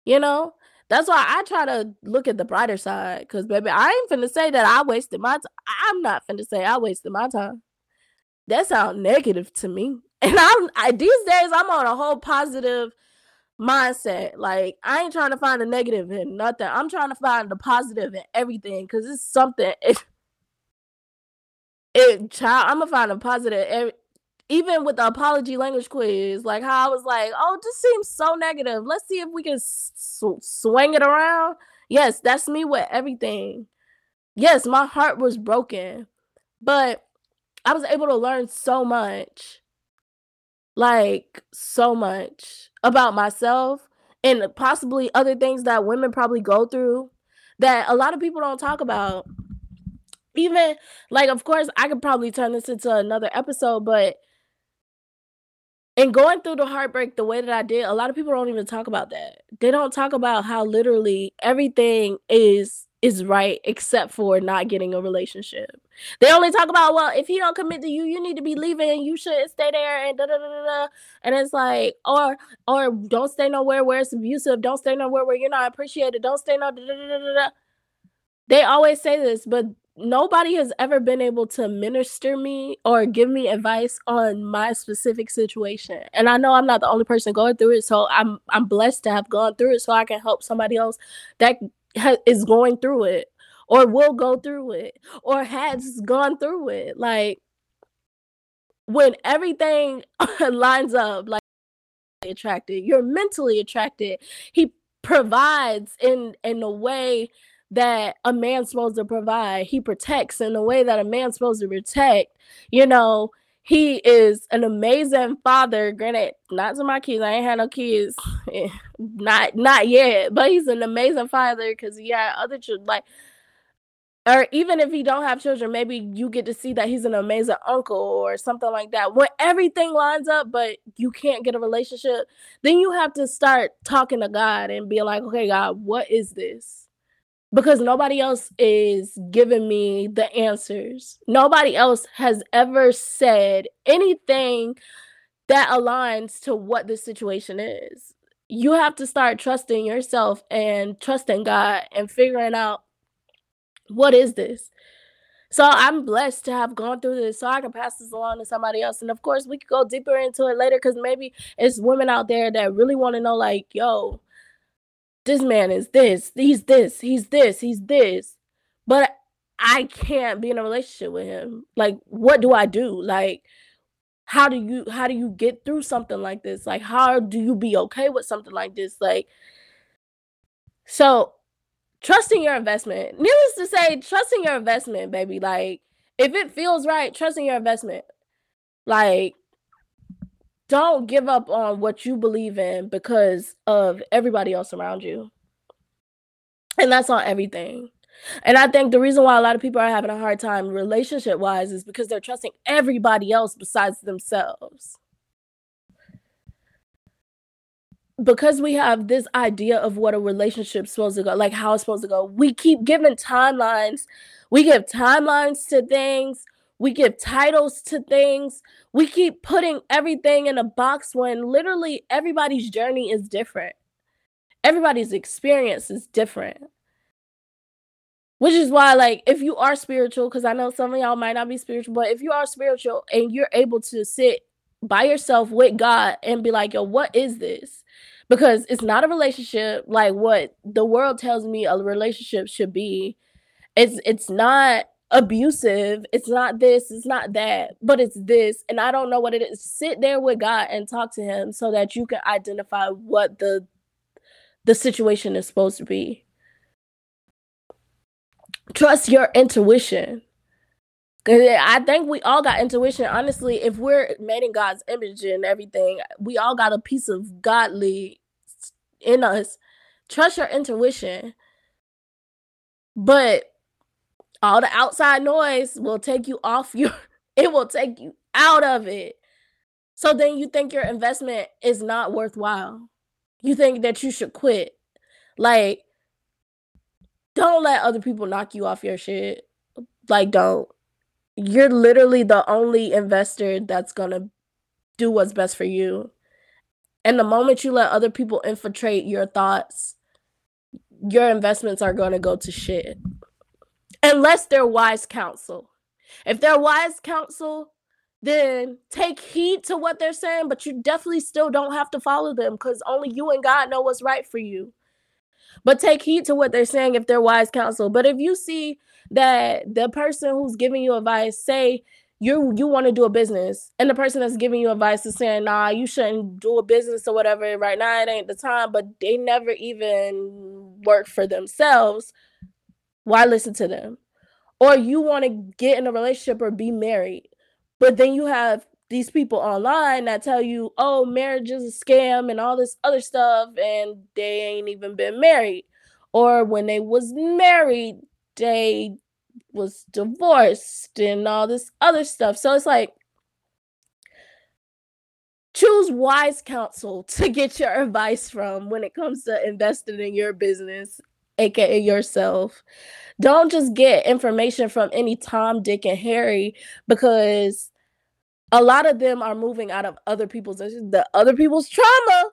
You know, that's why I try to look at the brighter side. Because baby, I ain't finna say that I wasted my. I'm not finna say I wasted my time. That sounds negative to me. And I'm I, these days I'm on a whole positive mindset. Like I ain't trying to find a negative in nothing. I'm trying to find the positive in everything because it's something. It, it child, I'm gonna find a positive. Every, even with the apology language quiz, like how I was like, oh, this seems so negative. Let's see if we can sw- swing it around. Yes, that's me with everything. Yes, my heart was broken, but I was able to learn so much like so much about myself and possibly other things that women probably go through that a lot of people don't talk about. Even like, of course, I could probably turn this into another episode, but and going through the heartbreak the way that I did, a lot of people don't even talk about that. They don't talk about how literally everything is is right except for not getting a relationship. They only talk about, well, if he don't commit to you, you need to be leaving. You shouldn't stay there, and da da da. da. And it's like, or or don't stay nowhere where it's abusive. Don't stay nowhere where you're not appreciated. Don't stay no. Da, da, da, da, da. They always say this, but nobody has ever been able to minister me or give me advice on my specific situation. And I know I'm not the only person going through it, so I'm I'm blessed to have gone through it, so I can help somebody else that ha- is going through it or will go through it or has gone through it like when everything lines up like attracted you're mentally attracted. He provides in in a way that a man's supposed to provide. He protects in a way that a man's supposed to protect you know he is an amazing father. Granted, not to my kids. I ain't had no kids, eh, not not yet. But he's an amazing father because he had other children. Like, or even if he don't have children, maybe you get to see that he's an amazing uncle or something like that. When everything lines up, but you can't get a relationship, then you have to start talking to God and be like, okay, God, what is this? Because nobody else is giving me the answers. Nobody else has ever said anything that aligns to what the situation is. You have to start trusting yourself and trusting God and figuring out what is this. So I'm blessed to have gone through this so I can pass this along to somebody else. And of course, we could go deeper into it later because maybe it's women out there that really want to know, like, yo, this man is this, he's this, he's this, he's this. But I can't be in a relationship with him. Like, what do I do? Like, how do you how do you get through something like this? Like, how do you be okay with something like this? Like, so trusting your investment. Needless to say, trusting your investment, baby. Like, if it feels right, trusting your investment. Like, don't give up on what you believe in because of everybody else around you. And that's on everything. And I think the reason why a lot of people are having a hard time relationship wise is because they're trusting everybody else besides themselves. Because we have this idea of what a relationship's supposed to go, like how it's supposed to go, we keep giving timelines. We give timelines to things. We give titles to things. We keep putting everything in a box when literally everybody's journey is different. Everybody's experience is different. Which is why, like, if you are spiritual, because I know some of y'all might not be spiritual, but if you are spiritual and you're able to sit by yourself with God and be like, yo, what is this? Because it's not a relationship like what the world tells me a relationship should be. It's it's not abusive. It's not this, it's not that, but it's this. And I don't know what it is. Sit there with God and talk to him so that you can identify what the the situation is supposed to be. Trust your intuition. Cause I think we all got intuition. Honestly, if we're made in God's image and everything, we all got a piece of godly in us. Trust your intuition. But all the outside noise will take you off your it will take you out of it. So then you think your investment is not worthwhile. You think that you should quit. Like don't let other people knock you off your shit. Like, don't. You're literally the only investor that's gonna do what's best for you. And the moment you let other people infiltrate your thoughts, your investments are gonna go to shit. Unless they're wise counsel. If they're wise counsel, then take heed to what they're saying, but you definitely still don't have to follow them because only you and God know what's right for you. But take heed to what they're saying if they're wise counsel. But if you see that the person who's giving you advice say you you want to do a business and the person that's giving you advice is saying nah you shouldn't do a business or whatever right now it ain't the time but they never even work for themselves why listen to them or you want to get in a relationship or be married but then you have these people online that tell you, oh, marriage is a scam and all this other stuff, and they ain't even been married. Or when they was married, they was divorced and all this other stuff. So it's like choose wise counsel to get your advice from when it comes to investing in your business, aka yourself. Don't just get information from any Tom, Dick, and Harry because a lot of them are moving out of other people's the other people's trauma.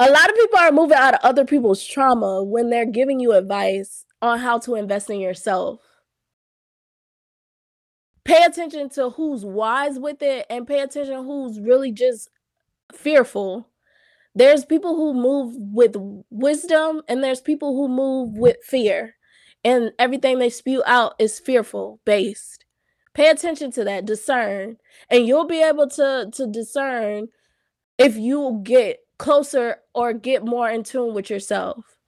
A lot of people are moving out of other people's trauma when they're giving you advice on how to invest in yourself. Pay attention to who's wise with it and pay attention who's really just fearful. There's people who move with wisdom and there's people who move with fear. And everything they spew out is fearful based. Pay attention to that, discern, and you'll be able to to discern if you get closer or get more in tune with yourself.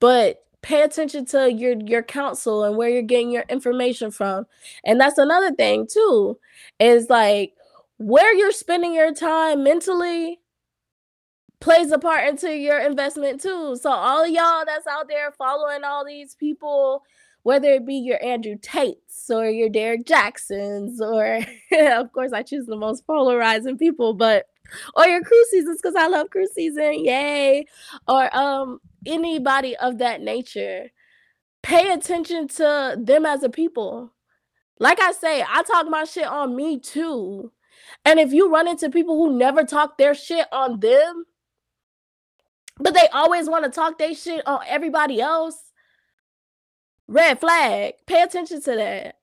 But pay attention to your your counsel and where you're getting your information from. And that's another thing too. Is like where you're spending your time mentally plays a part into your investment too. So all y'all that's out there following all these people whether it be your Andrew Tates or your Derrick Jaxns, or of course, I choose the most polarizing people, but or your cruise seasons because I love cruise season, yay, or um anybody of that nature. Pay attention to them as a people. Like I say, I talk my shit on me too. And if you run into people who never talk their shit on them, but they always want to talk their shit on everybody else, red flag. Pay attention to that.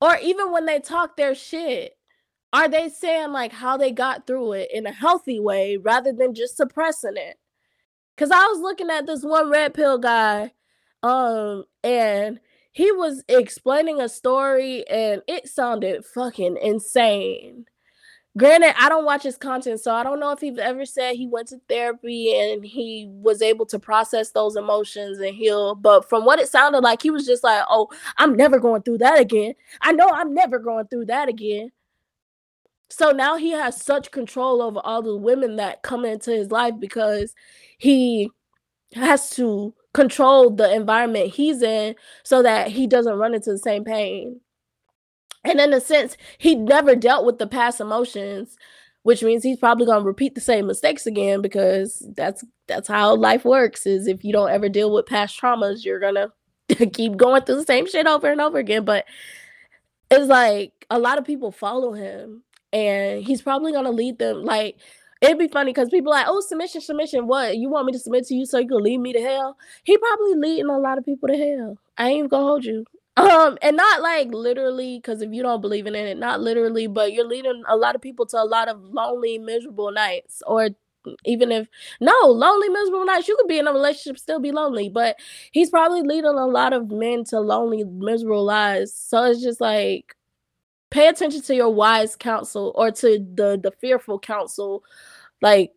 Or even when they talk their shit, are they saying like how they got through it in a healthy way rather than just suppressing it? Cause I was looking at this one red pill guy Um, and he was explaining a story and it sounded fucking insane. Granted, I don't watch his content, so I don't know if he's ever said he went to therapy and he was able to process those emotions and heal. But from what it sounded like, he was just like, Oh, I'm never going through that again. I know I'm never going through that again. So now he has such control over all the women that come into his life because he has to control the environment he's in so that he doesn't run into the same pain. And in a sense, he never dealt with the past emotions, which means he's probably to repeat the same mistakes again because that's that's how life works is if you don't ever deal with past traumas, you're to keep going through the same shit over and over again, but it's like a lot of people follow him and he's probably to lead them like It'd be funny because people like, oh, submission, submission. What you want me to submit to you so you can lead me to hell? He probably leading a lot of people to hell. I ain't even gonna hold you. Um, and not like literally, because if you don't believe in it, not literally, but you're leading a lot of people to a lot of lonely, miserable nights, or even if no lonely, miserable nights, you could be in a relationship, still be lonely. But he's probably leading a lot of men to lonely, miserable lives. So it's just like pay attention to your wise counsel or to the the fearful counsel like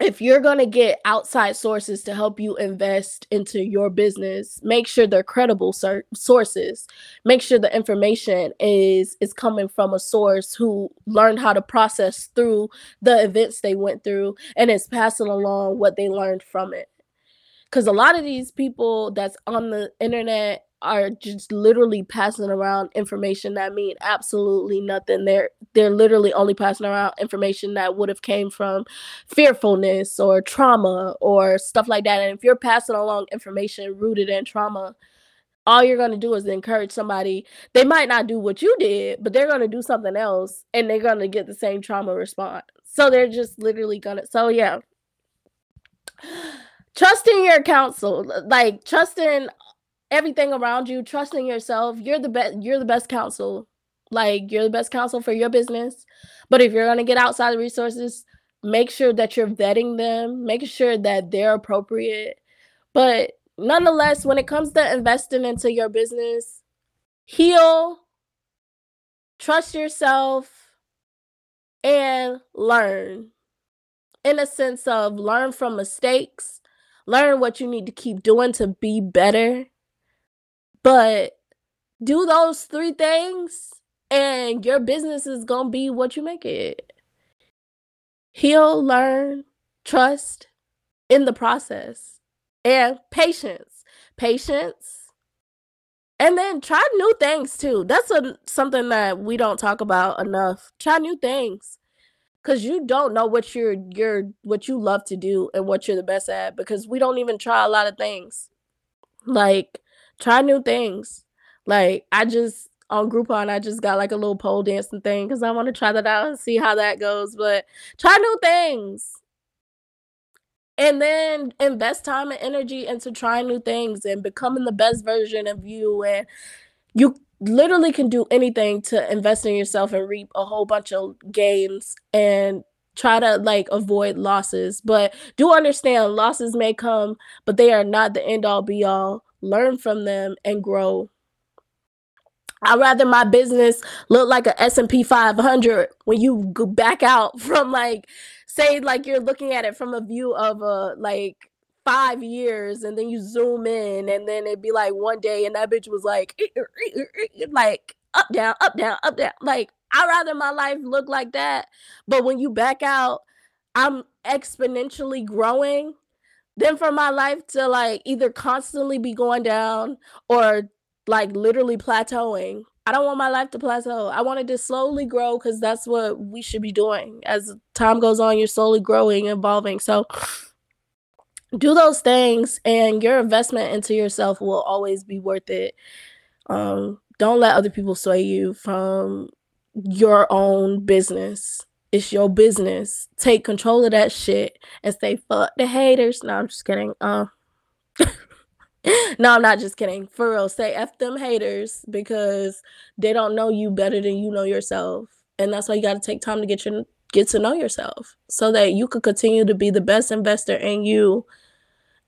if you're going to get outside sources to help you invest into your business make sure they're credible sources. Make sure the information is is coming from a source who learned how to process through the events they went through and is passing along what they learned from it. Because a lot of these people that's on the internet are just literally passing around information that mean absolutely nothing. They're they're literally only passing around information that would have came from fearfulness or trauma or stuff like that. And if you're passing along information rooted in trauma, all you're going to do is encourage somebody. They might not do what you did, but they're going to do something else and they're going to get the same trauma response. So they're just literally going to So yeah. Trusting your counsel, like trusting everything around you, trusting yourself. You're the best you're the best counsel. Like you're the best counsel for your business. But if you're to get outside resources, make sure that you're vetting them, making sure that they're appropriate. But nonetheless, when it comes to investing into your business, heal, trust yourself, and learn. In a sense of learn from mistakes, learn what you need to keep doing to be better, but do those three things and your business is going to be what you make it. Heal, learn, trust in the process, and patience. Patience. And then try new things too. That's a, something that we don't talk about enough. Try new things because you don't know what you're you're what you love to do and what you're the best at because we don't even try a lot of things like try new things. Like I just on Groupon, I just got like a little pole dancing thing because I want to try that out and see how that goes. But try new things. And then invest time and energy into trying new things and becoming the best version of you. And you literally can do anything to invest in yourself and reap a whole bunch of gains and try to like avoid losses. But do understand losses may come, but they are not the end all be all learn from them, and grow. I'd rather my business look like a S&P 500 when you go back out from like say like you're looking at it from a view of a like five years and then you zoom in and then it'd be like one day and that bitch was like like up down up down up down like I'd rather my life look like that but when you back out I'm exponentially growing then for my life to like either constantly be going down or like literally plateauing. I don't want my life to plateau. I want it to slowly grow because that's what we should be doing. As time goes on, you're slowly growing, evolving. So do those things and your investment into yourself will always be worth it. Um, don't let other people sway you from your own business. It's your business. Take control of that shit and say fuck the haters. No, I'm just kidding. Uh, no, I'm not just kidding. For real, say F them haters because they don't know you better than you know yourself. And that's why you got to take time to get your get to know yourself so that you can continue to be the best investor in you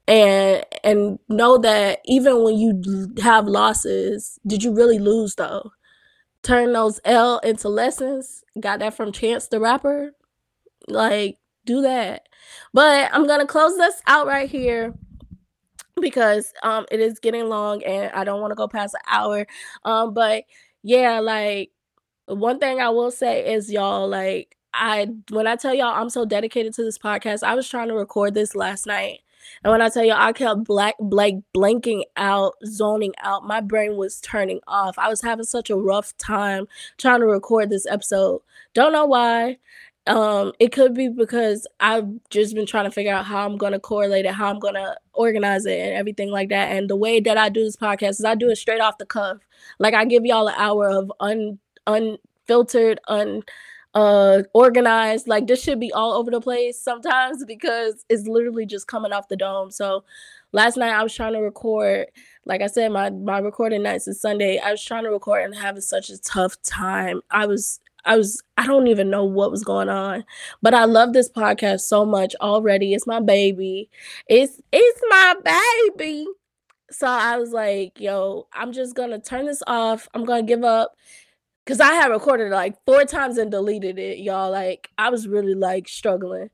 and and know that even when you have losses, did you really lose though? Turn those L into lessons. Got that from Chance the Rapper. Like, do that. But I'm gonna close this out right here because um it is getting long and I don't want to go past an hour. Um, but yeah, like one thing I will say is y'all like I when I tell y'all I'm so dedicated to this podcast, I was trying to record this last night. And when I tell you I kept black like blanking out, zoning out, my brain was turning off. I was having such a rough time trying to record this episode. Don't know why. Um, it could be because I've just been trying to figure out how I'm gonna correlate it, how I'm gonna organize it, and everything like that. And the way that I do this podcast is I do it straight off the cuff. Like I give y'all an hour of un unfiltered, un uh organized. Like this should be all over the place sometimes because it's literally just coming off the dome. So last night I was trying to record. Like I said, my my recording nights is Sunday. I was trying to record and having such a tough time. I was I was I don't even know what was going on. But I love this podcast so much already. It's my baby. It's it's my baby. So I was like, yo, I'm just gonna turn this off. I'm gonna give up. Cause I had recorded like four times and deleted it, y'all. Like I was really like struggling.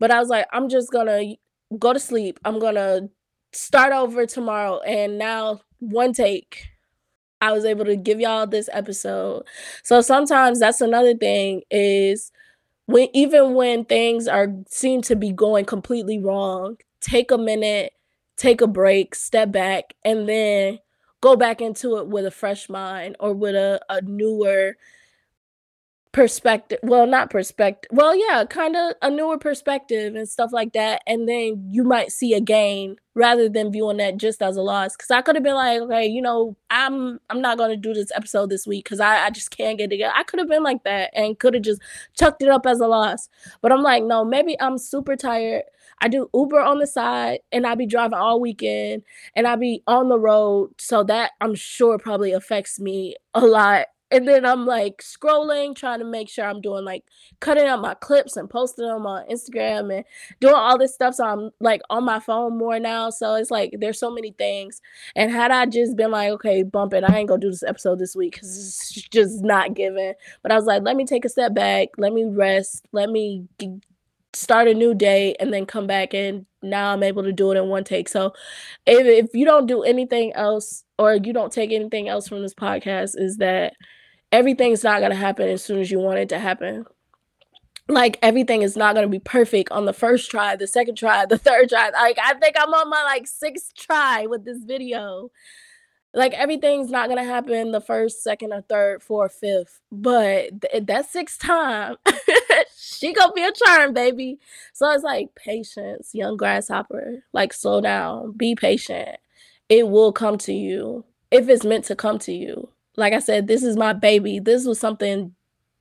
But I was like, I'm just gonna go to sleep. I'm gonna start over tomorrow. And now one take I was able to give y'all this episode. So sometimes that's another thing is when even when things are seem to be going completely wrong, take a minute, take a break, step back, and then go back into it with a fresh mind or with a, a newer perspective well not perspective well yeah kind of a newer perspective and stuff like that and then you might see a gain rather than viewing that just as a loss because i could have been like okay you know i'm i'm not going to do this episode this week because I, I just can't get together. I could have been like that and could have just chucked it up as a loss but i'm like no maybe i'm super tired I do Uber on the side and I be driving all weekend and I be on the road. So that I'm sure probably affects me a lot and then I'm like scrolling, trying to make sure I'm doing like cutting up my clips and posting them on Instagram and doing all this stuff. So I'm like on my phone more now. So it's like there's so many things. And had I just been like, okay, bump it, I ain't gonna do this episode this week because it's just not given. But I was like, let me take a step back, let me rest, let me start a new day, and then come back. And now I'm able to do it in one take. So if, if you don't do anything else or you don't take anything else from this podcast, is that everything's not going to happen as soon as you want it to happen. Like everything is not going to be perfect on the first try, the second try, the third try. Like I think I'm on my like sixth try with this video. Like everything's not going to happen the first, second, or third, fourth, fifth. But th- that sixth time, she to be a charm, baby. So it's like patience, young grasshopper. Like slow down, be patient. It will come to you if it's meant to come to you like I said, this is my baby. This was something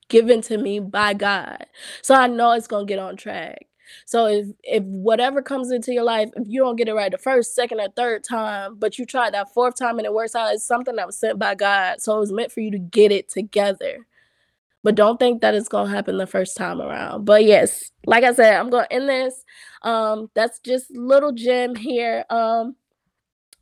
given to me by God. So I know it's to get on track. So if if whatever comes into your life, if you don't get it right the first, second, or third time, but you try that fourth time and it works out, it's something that was sent by God. So it was meant for you to get it together. But don't think that it's gonna happen the first time around. But yes, like I said, I'm gonna end this. Um, that's just little Jim here. Um,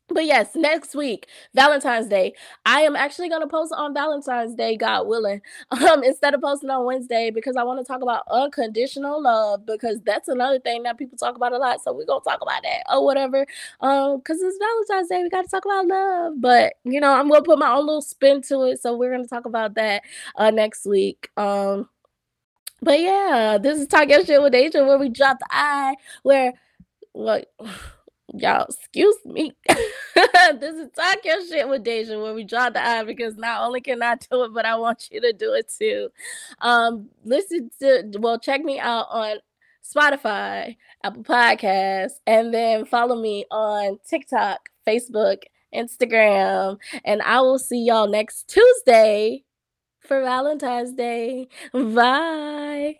but yes, next week, Valentine's Day. I am actually gonna post on Valentine's Day, God willing, um, instead of posting on Wednesday because I want to talk about unconditional love because that's another thing that people talk about a lot. So we're gonna talk about that or whatever. Um, because it's Valentine's Day, we gotta talk about love. But you know, I'm gonna put my own little spin to it. So we're gonna talk about that uh next week. Um, but yeah, this is Talk Your Shit with Asia where we drop the eye, where what y'all, excuse me. this is talk your shit with Deja where we draw the eye because not only can I do it, but I want you to do it too. Um, listen to well, check me out on Spotify, Apple Podcasts, and then follow me on TikTok, Facebook, Instagram, and I will see y'all next Tuesday for Valentine's Day. Bye.